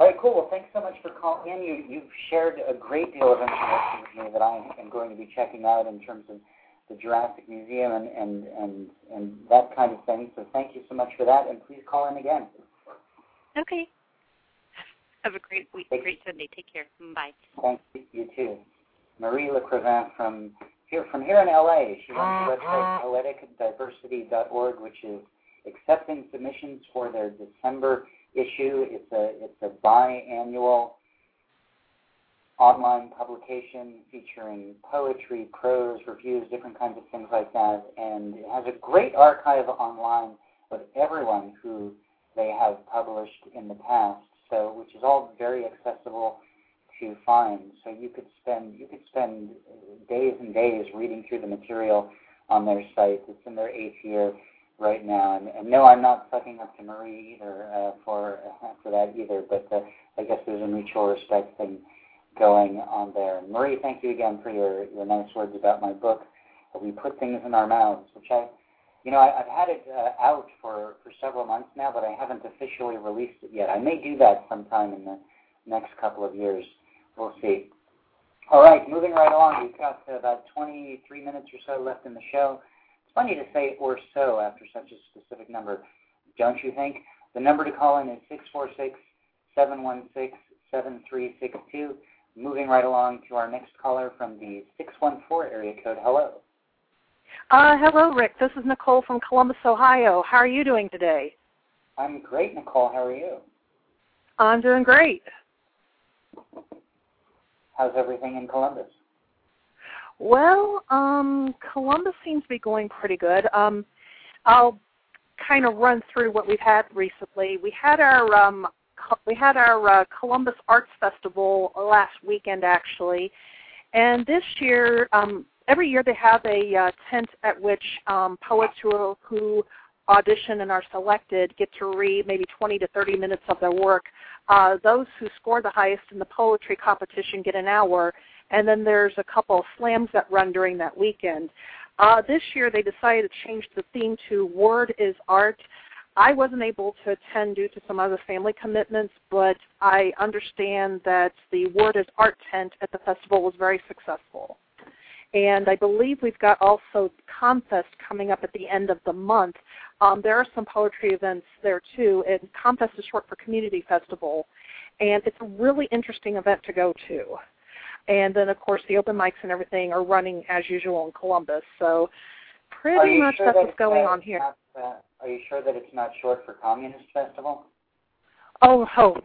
All right, cool. Well, thanks so much for calling in. You you've shared a great deal of information with me that I am going to be checking out in terms of the Jurassic Museum and, and, and, and that kind of thing. So thank you so much for that, and please call in again. Okay. Have a great week, great Sunday. Take care. Bye. Thank you. You too. Marie Lecrivain from here from here in LA. She runs the uh-huh. website poeticdiversity.org, which is accepting submissions for their December issue. It's a it's a biannual online publication featuring poetry, prose, reviews, different kinds of things like that, and it has a great archive online of everyone who they have published in the past. So, which is all very accessible to find. So you could spend you could spend days and days reading through the material on their site. It's in their eighth year right now, and, and no, I'm not sucking up to Marie either uh, for *laughs* for that either. But uh, I guess there's a mutual respect thing going on there. Marie, thank you again for your, your nice words about my book. We put things in our mouths, which I, you know, I, have had it uh, out for, for several months now, but I haven't officially released it yet. I may do that sometime in the next couple of years. We'll see. All right, moving right along. We've got uh, about 23 minutes or so left in the show. It's funny to say or so after such a specific number, don't you think? The number to call in is 646 716 7362. Moving right along to our next caller from the 614 area code. Hello. Uh, hello, Rick. This is Nicole from Columbus, Ohio. How are you doing today? I'm great, Nicole. How are you? I'm doing great. How's everything in Columbus? Well, um, Columbus seems to be going pretty good. Um, I'll kind of run through what we've had recently. We had our um, we had our uh, Columbus Arts Festival last weekend actually, and this year, um, every year they have a uh, tent at which um, poets who who audition and are selected get to read maybe 20 to 30 minutes of their work. Uh, those who score the highest in the poetry competition get an hour, and then there's a couple of slams that run during that weekend. Uh, this year they decided to change the theme to Word is Art. I wasn't able to attend due to some other family commitments, but I understand that the Word is Art tent at the festival was very successful. And I believe we've got also Comfest coming up at the end of the month. Um, there are some poetry events there too, and Comfest is short for Community Festival. And it's a really interesting event to go to. And then, of course, the open mics and everything are running as usual in Columbus. So pretty much sure that's that what's going on here. Not, uh, are you sure that it's not short for Communist Festival? Oh, oh,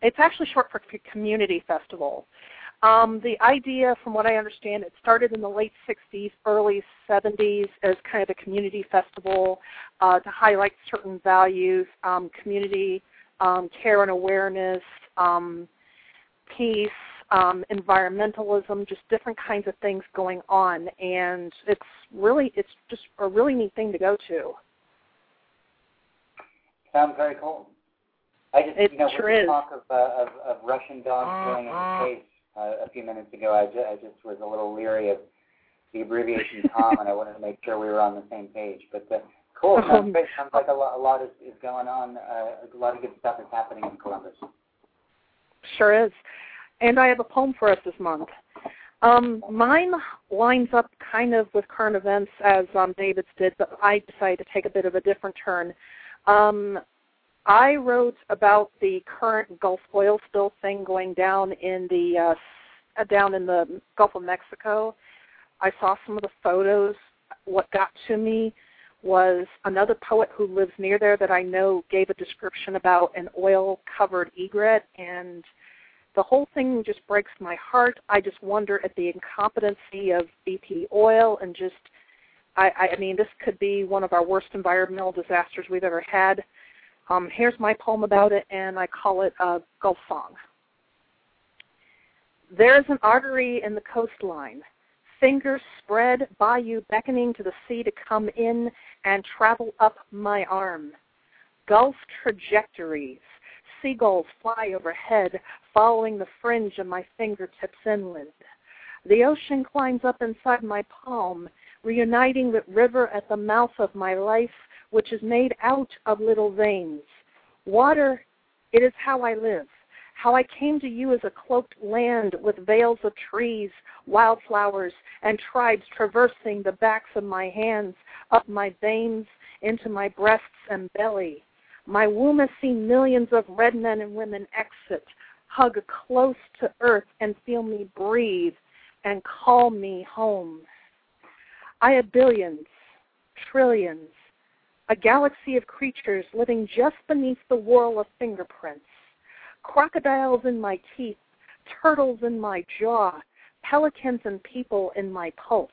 it's actually short for Community Festival. Um, the idea, from what I understand, it started in the late 60s, early 70s as kind of a community festival uh, to highlight certain values, um, community um, care and awareness, um, peace, um, environmentalism, just different kinds of things going on, and it's really it's just a really neat thing to go to. Sounds very cool. I just, it you know, sure with the is. talk of, uh, of, of Russian dogs going into space uh, a few minutes ago, I, ju- I just was a little leery of the abbreviation *laughs* COM, and I wanted to make sure we were on the same page. But uh, cool, sounds great. Sounds like a lot, a lot is, is going on. Uh, a lot of good stuff is happening in Columbus. Sure is. And I have a poem for us this month. Um, mine lines up kind of with current events as um, David's did, but I decided to take a bit of a different turn. Um, I wrote about the current Gulf oil spill thing going down in the uh, down in the Gulf of Mexico. I saw some of the photos. What got to me was another poet who lives near there that I know gave a description about an oil-covered egret and the whole thing just breaks my heart. I just wonder at the incompetency of BP oil and just, I, I mean, this could be one of our worst environmental disasters we've ever had. Um, here's my poem about it, and I call it a Gulf Song. There's an artery in the coastline, fingers spread, bayou beckoning to the sea to come in and travel up my arm. Gulf trajectories, seagulls fly overhead, following the fringe of my fingertips inland. The ocean climbs up inside my palm, reuniting with river at the mouth of my life, which is made out of little veins. Water, it is how I live, how I came to you as a cloaked land with veils of trees, wildflowers, and tribes traversing the backs of my hands, up my veins, into my breasts and belly. My womb has seen millions of red men and women exit, hug close to earth, and feel me breathe and call me home. I have billions, trillions, a galaxy of creatures living just beneath the whirl of fingerprints. Crocodiles in my teeth, turtles in my jaw, pelicans and people in my pulse.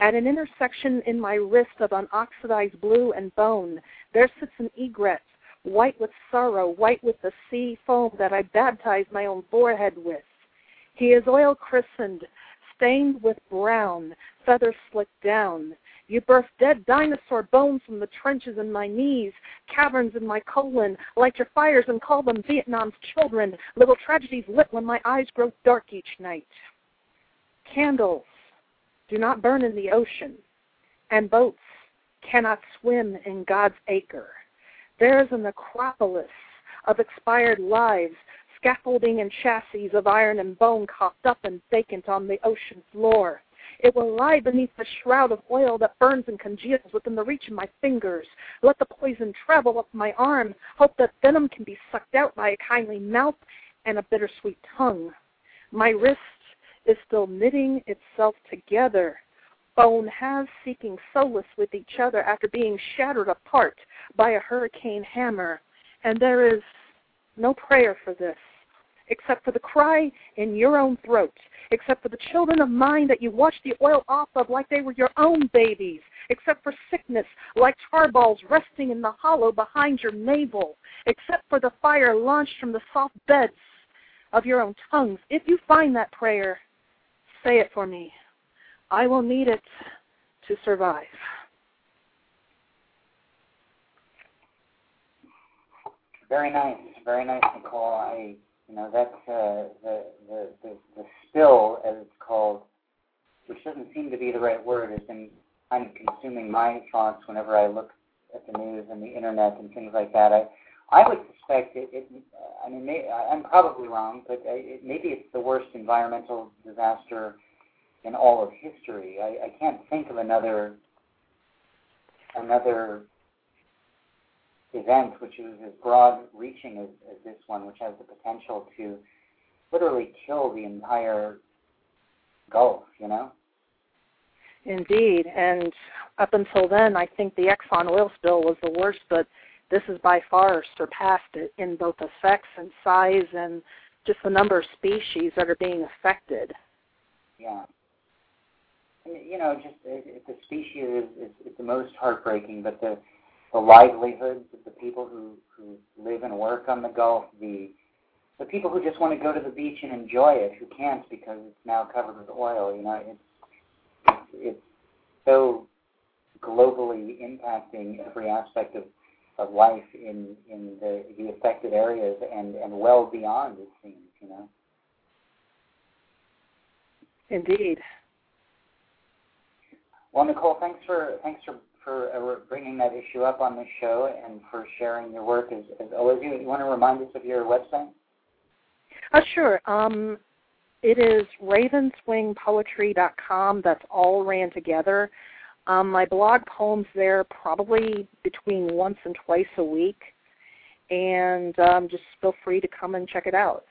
At an intersection in my wrist of unoxidized blue and bone, there sits an egret, white with sorrow, white with the sea foam that I baptized my own forehead with. He is oil christened, stained with brown, feathers slicked down. You birthed dead dinosaur bones from the trenches in my knees, caverns in my colon, light your fires and call them Vietnam's children, little tragedies lit when my eyes grow dark each night. Candles, do not burn in the ocean, and boats cannot swim in God's acre. There is a necropolis of expired lives, scaffolding and chassis of iron and bone copped up and vacant on the ocean floor. It will lie beneath the shroud of oil that burns and congeals within the reach of my fingers. Let the poison travel up my arm. Hope that venom can be sucked out by a kindly mouth and a bittersweet tongue. My wrist is still knitting itself together. Bone has seeking solace with each other after being shattered apart by a hurricane hammer. And there is no prayer for this, except for the cry in your own throat, except for the children of mine that you washed the oil off of like they were your own babies, except for sickness like tar balls resting in the hollow behind your navel, except for the fire launched from the soft beds of your own tongues. If you find that prayer, Say it for me. I will need it to survive. Very nice, very nice, Nicole. I, you know, that's uh, the, the the the spill, as it's called, which doesn't seem to be the right word, has been kind of consuming my thoughts whenever I look at the news and the internet and things like that. I I would suspect it. it I mean, may, I'm probably wrong, but it, maybe it's the worst environmental disaster in all of history. I, I can't think of another another event which is as broad-reaching as, as this one, which has the potential to literally kill the entire Gulf. You know. Indeed, and up until then, I think the Exxon oil spill was the worst, but this has by far surpassed it in both effects and size and just the number of species that are being affected. Yeah. you know, just it, the species is, is, is the most heartbreaking, but the the livelihoods of the people who who live and work on the Gulf, the the people who just want to go to the beach and enjoy it, who can't because it's now covered with oil. You know, it's it's, it's so globally impacting every aspect of of life in in the the affected areas and and well beyond it seems you know indeed well nicole thanks for thanks for for uh, bringing that issue up on this show and for sharing your work as, as always you, you want to remind us of your website uh, sure um it is ravenswingpoetry.com. That's all ran together. Um, my blog poems there probably between once and twice a week, and um, just feel free to come and check it out.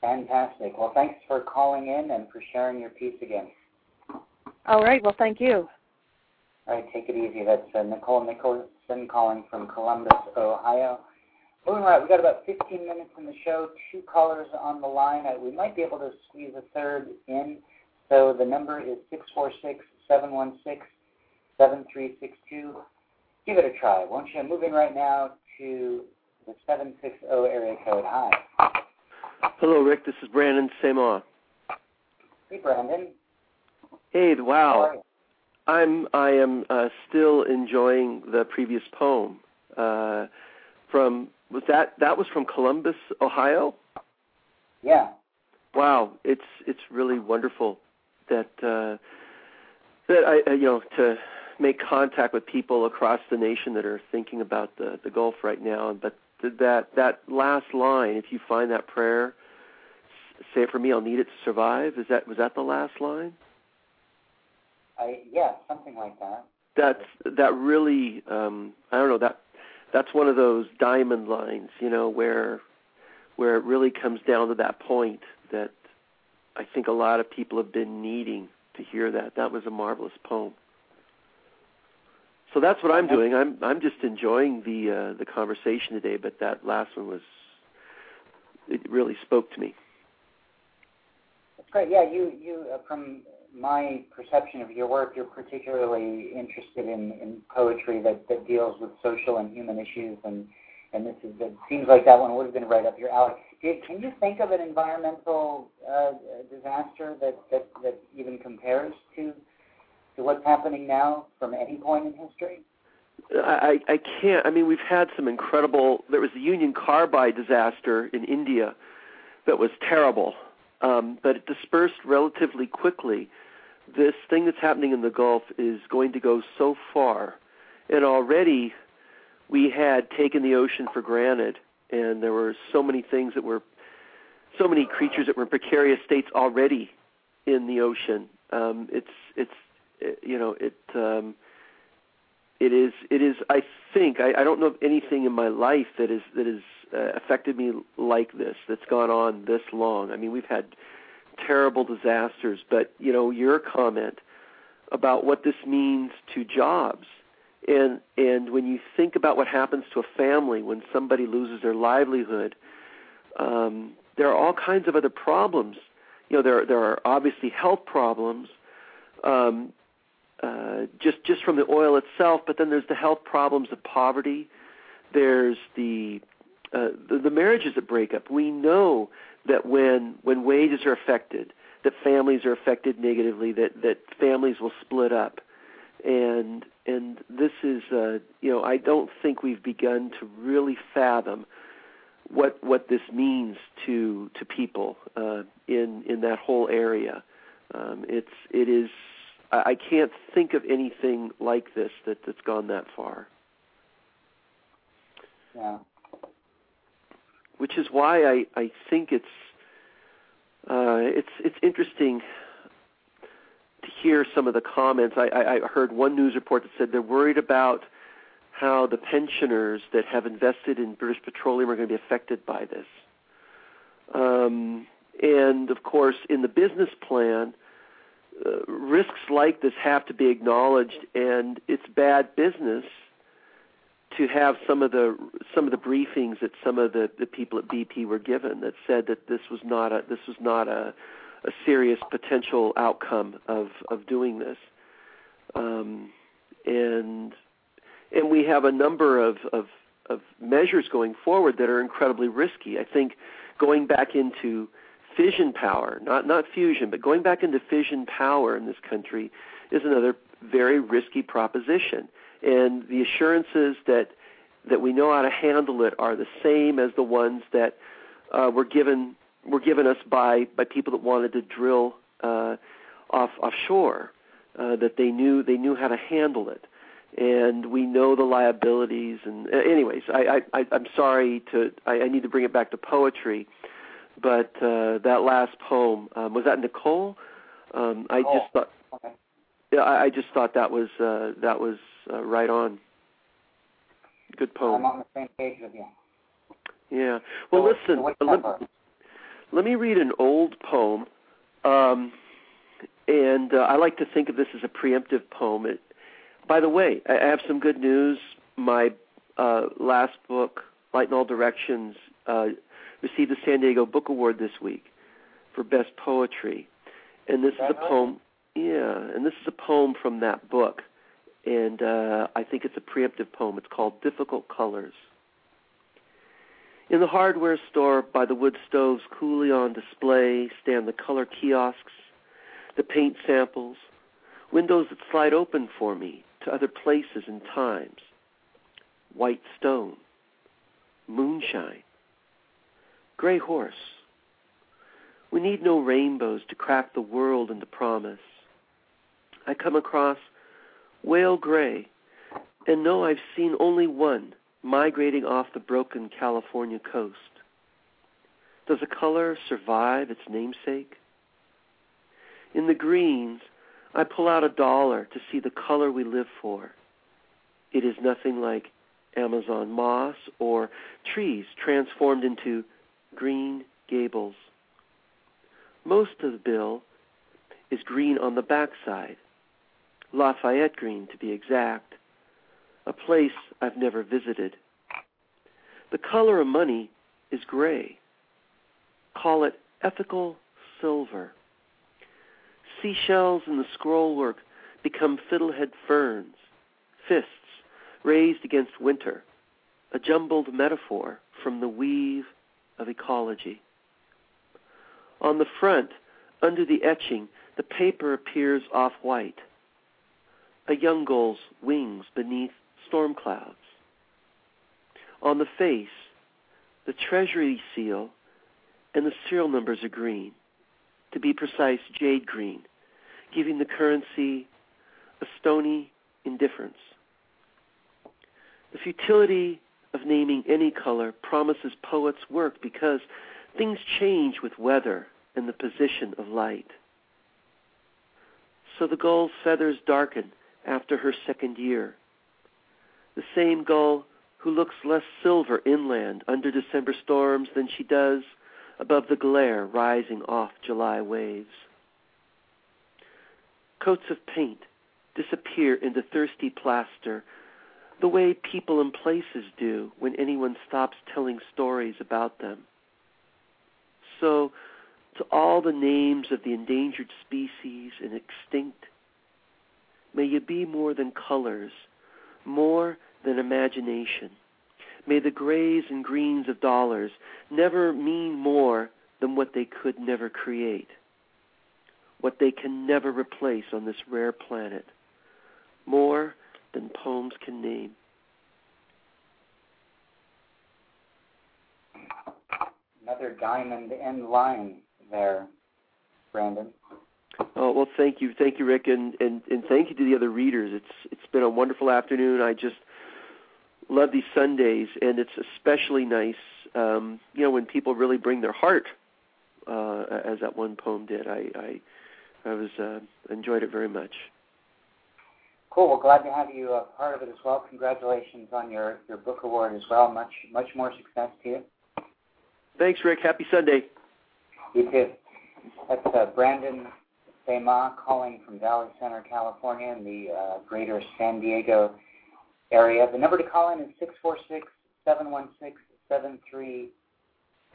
Fantastic. Well, thanks for calling in and for sharing your piece again. All right. Well, thank you. All right, take it easy. That's uh, Nicole Nicholson calling from Columbus, Ohio. Moving right, we've got about 15 minutes in the show, two callers on the line. Uh, we might be able to squeeze a third in. So the number is 646 716 7362. Give it a try, won't you? Moving right now to the 760 area code. Hi. Hello, Rick. This is Brandon Cesmat. Hey, Brandon. Hey, wow. I'm I am uh, still enjoying the previous poem. Uh, from was that that was from Columbus, Ohio? Yeah. Wow, it's it's really wonderful that uh, that I uh, you know to make contact with people across the nation that are thinking about the the Gulf right now. But that that last line, if you find that prayer, s- say it for me. I'll need it to survive. Is that was that the last line? I yeah, something like that. That's that really um, I don't know that that's one of those diamond lines, you know, where where it really comes down to that point that I think a lot of people have been needing to hear that. That was a marvelous poem. So that's what I'm doing. I'm I'm just enjoying the uh, the conversation today, but that last one was it really spoke to me. That's great. Yeah, you you uh, from my perception of your work, you're particularly interested in, in poetry that, that deals with social and human issues, and and this is it seems like that one would have been right up your alley. Did, can you think of an environmental uh, disaster that, that that even compares to to what's happening now from any point in history? I, I can't. I mean, we've had some incredible. There was the Union Carbide disaster in India that was terrible, um, but it dispersed relatively quickly. This thing that's happening in the Gulf is going to go so far, and already we had taken the ocean for granted, and there were so many things that were, so many creatures that were in precarious states already in the ocean. Um, it's it's it, you know it. Um, it is it is i think i, I don't know of anything in my life that is that has uh, affected me like this that's gone on this long i mean we've had terrible disasters but you know your comment about what this means to jobs and and when you think about what happens to a family when somebody loses their livelihood um there are all kinds of other problems you know there there are obviously health problems um uh, just just from the oil itself, but then there's the health problems of poverty. There's the, uh, the the marriages that break up. We know that when when wages are affected, that families are affected negatively. That that families will split up, and and this is uh, you know I don't think we've begun to really fathom what what this means to to people uh, in in that whole area. Um, it's it is I can't think of anything like this that that's gone that far. Yeah. Which is why I I think it's uh, it's it's interesting to hear some of the comments. I, I, I heard one news report that said they're worried about how the pensioners that have invested in British Petroleum are going to be affected by this. Um, and of course, in the business plan, uh, risks like this have to be acknowledged, and it's bad business to have some of the some of the briefings that some of the, the people at BP were given that said that this was not a this was not a a serious potential outcome of of doing this, um, and and we have a number of, of of measures going forward that are incredibly risky. I think going back into fission power, not not fusion, but going back into fission power in this country is another very risky proposition. And the assurances that that we know how to handle it are the same as the ones that uh, were given were given us by by people that wanted to drill uh, off offshore. Uh, that they knew they knew how to handle it, and we know the liabilities. And uh, anyways, I, I, I I'm sorry to I, I need to bring it back to poetry but uh, that last poem um, was that Nicole. Um, I Oh, just thought, Okay. I, I just thought that was uh, that was uh, right on. Good poem. I'm on the same page with you. Yeah. Well, So- listen. so let, let me read an old poem, um, and uh, I like to think of this as a preemptive poem. It, by the way, I I have some good news. My uh, last book, Light in All Directions, uh, received the San Diego Book Award this week for best poetry, and this is a poem. Yeah, and this is a poem from that book, and uh, I think it's a preemptive poem. It's called "Difficult Colors." In the hardware store by the wood stoves coolly on display stand the color kiosks, the paint samples, windows that slide open for me to other places and times. White stone, moonshine, gray horse. We need no rainbows to crack the world into promise. I come across whale gray and know I've seen only one migrating off the broken California coast. Does a color survive its namesake? In the greens, I pull out a dollar to see the color we live for. It is nothing like Amazon moss or trees transformed into green gables. Most of the bill is green on the backside, Lafayette green to be exact a place I've never visited. The color of money is gray. Call it ethical silver. Seashells in the scrollwork become fiddlehead ferns, fists raised against winter, a jumbled metaphor from the weave of ecology. On the front, under the etching, the paper appears off white. A young gull's wings beneath storm clouds. On the face, the treasury seal and the serial numbers are green, to be precise, jade green, giving the currency a stony indifference. The futility of naming any color promises poets work because things change with weather and the position of light. So the gull's feathers darken after her second year the same gull who looks less silver inland under December storms than she does above the glare rising off July waves. Coats of paint disappear into thirsty plaster the way people and places do when anyone stops telling stories about them. So, to all the names of the endangered species and extinct, may you be more than colors, more than imagination. May the grays and greens of dollars never mean more than what they could never create, what they can never replace on this rare planet, more than poems can name. Another diamond end line there, Brandon. Oh well, thank you, thank you, Rick, and, and and thank you to the other readers. It's it's been a wonderful afternoon. I just love these Sundays, and it's especially nice, um, you know, when people really bring their heart, uh, as that one poem did. I I, I was uh, enjoyed it very much. Cool. Well, glad to have you a part of it as well. Congratulations on your, your book award as well. Much much more success to you. Thanks, Rick. Happy Sunday. You too. That's uh, Brandon Cesmat calling from Valley Center, California, in the uh, greater San Diego area. The number to call in is six four six seven one six seven three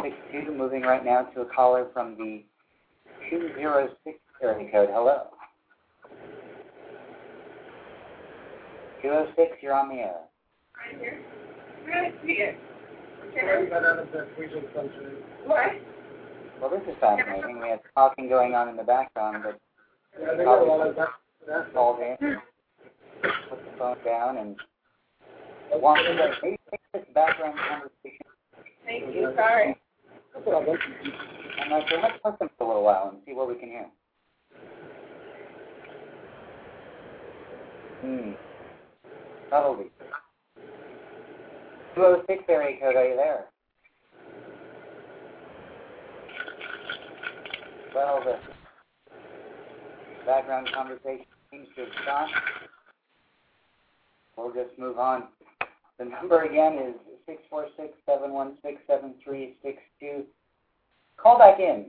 six two. Moving right now to a caller from the 206 area code. Hello. 206, you're on the air. Right here. Right here. What? Well, this is fascinating. We had talking going on in the background, but called in, put the phone down, and walked away. Maybe take this background conversation. Thank you. Sorry. I'm not sure. Let's listen for a little while and see what we can hear. Hmm. Subtlety. 206 area code, are you there? Well, the background conversation seems to have stopped. We'll just move on. The number again is six four six seven one six seven three six two. Call back in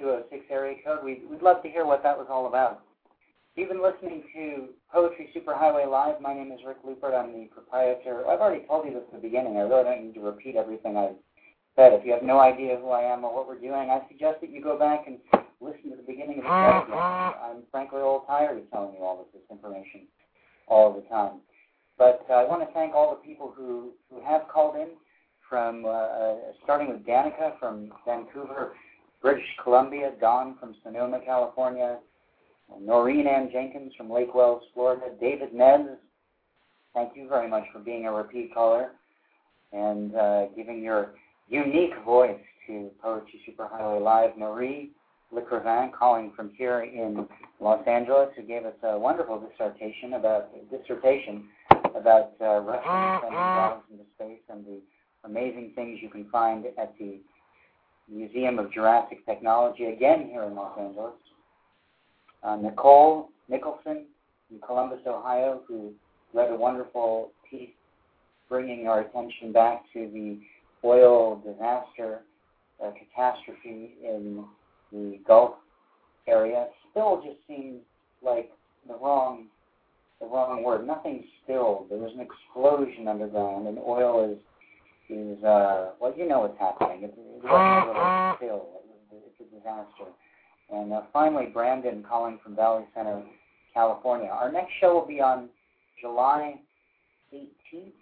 to a six area code. We'd, we'd love to hear what that was all about. You've been listening to Poetry Superhighway Live. My name is Rick Lupert. I'm the proprietor. I've already told you this at the beginning. I really don't need to repeat everything I've said. If you have no idea who I am or what we're doing, I suggest that you go back and listen to the beginning of the show. Again. I'm frankly a little tired of telling you all of this information all the time. But uh, I want to thank all the people who, who have called in, from uh, uh, starting with Danica from Vancouver, British Columbia, Don from Sonoma, California, Noreen Ann Jenkins from Lake Wales, Florida, David Nez, thank you very much for being a repeat caller and uh, giving your unique voice to Poetry Superhighway Live. Marie Lecrivain calling from here in Los Angeles, who gave us a wonderful dissertation about dissertation about uh, Russian sending dogs into space and the amazing things you can find at the Museum of Jurassic Technology, again here in Los Angeles. Uh, Nicole Nicholson from Columbus, Ohio, who read a wonderful piece bringing our attention back to the oil disaster uh, catastrophe in the Gulf area. Still just seems like the wrong the wrong word. Nothing spilled. There was an explosion underground, and oil is is uh, well, you know what's happening. It, it wasn't a little spill. It's a disaster. And uh, finally, Brandon calling from Valley Center, California. Our next show will be on July 18th,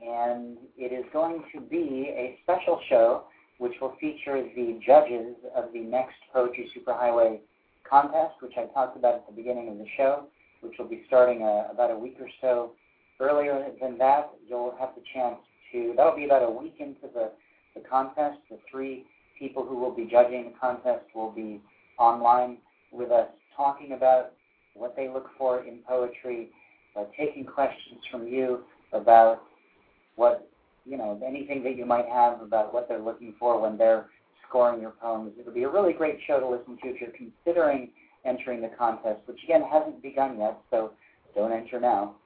and it is going to be a special show which will feature the judges of the next Poetry Superhighway contest, which I talked about at the beginning of the show, which will be starting uh, about a week or so earlier than that. You'll have the chance to, that'll be about a week into the, the contest. The three people who will be judging the contest will be online with us talking about what they look for in poetry, uh, taking questions from you about what, you know, anything that you might have about what they're looking for when they're scoring your poems. It'll be a really great show to listen to if you're considering entering the contest, which again hasn't begun yet, so don't enter now.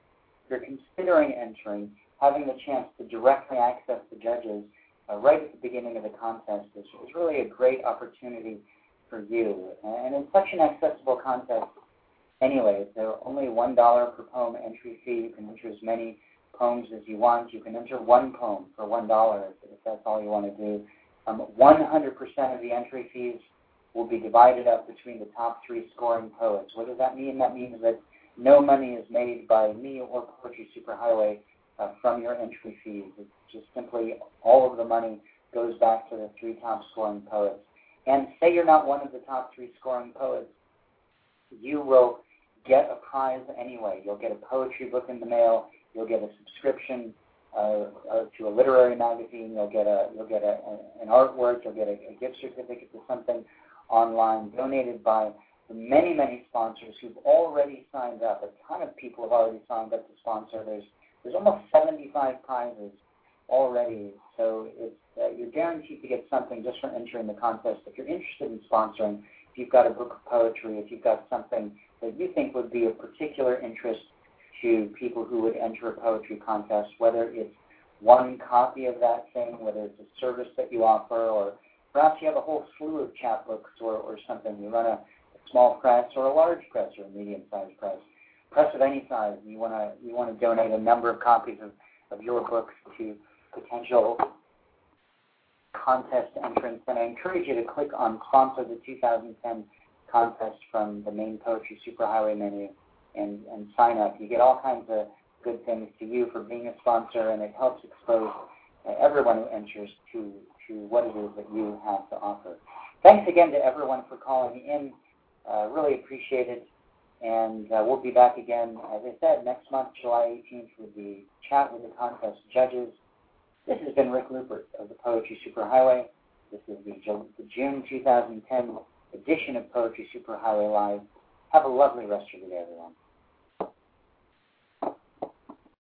If you're considering entering, having the chance to directly access the judges uh, right at the beginning of the contest is, is really a great opportunity for you. And it's such an accessible contest anyway. It's only $1 per poem entry fee. You can enter as many poems as you want. You can enter one poem for $1 if that's all you want to do. Um, 100% of the entry fees will be divided up between the top three scoring poets. What does that mean? That means that no money is made by me or Poetry Superhighway uh, from your entry fees. It's just simply all of the money goes back to the three top scoring poets. And say you're not one of the top three scoring poets, you will get a prize anyway. You'll get a poetry book in the mail. You'll get a subscription uh, uh, to a literary magazine. You'll get a you'll get a, a, an artwork. You'll get a, a gift certificate to something online donated by the many many sponsors who've already signed up. A ton of people have already signed up to sponsor. There's there's almost 75 prizes already, so it's, uh, you're guaranteed to get something just for entering the contest. If you're interested in sponsoring, if you've got a book of poetry, if you've got something that you think would be of particular interest to people who would enter a poetry contest, whether it's one copy of that thing, whether it's a service that you offer, or perhaps you have a whole slew of chapbooks or, or something. You run a, small press or a large press or a medium-sized press press of any size, you want to you want to donate a number of copies of, of your books to potential contest entrants, then I encourage you to click on sponsor the 2010 contest from the main Poetry Superhighway menu and, and sign up. You get all kinds of good things to you for being a sponsor, and it helps expose everyone who enters to, to what it is that you have to offer. Thanks again to everyone for calling in. Uh, really appreciate it. And uh, we'll be back again, as I said, next month, July 18th, with the chat with the contest judges. This has been Rick Lupert of the Poetry Superhighway. This is the, the June 2010 edition of Poetry Superhighway Live. Have a lovely rest of your day, everyone.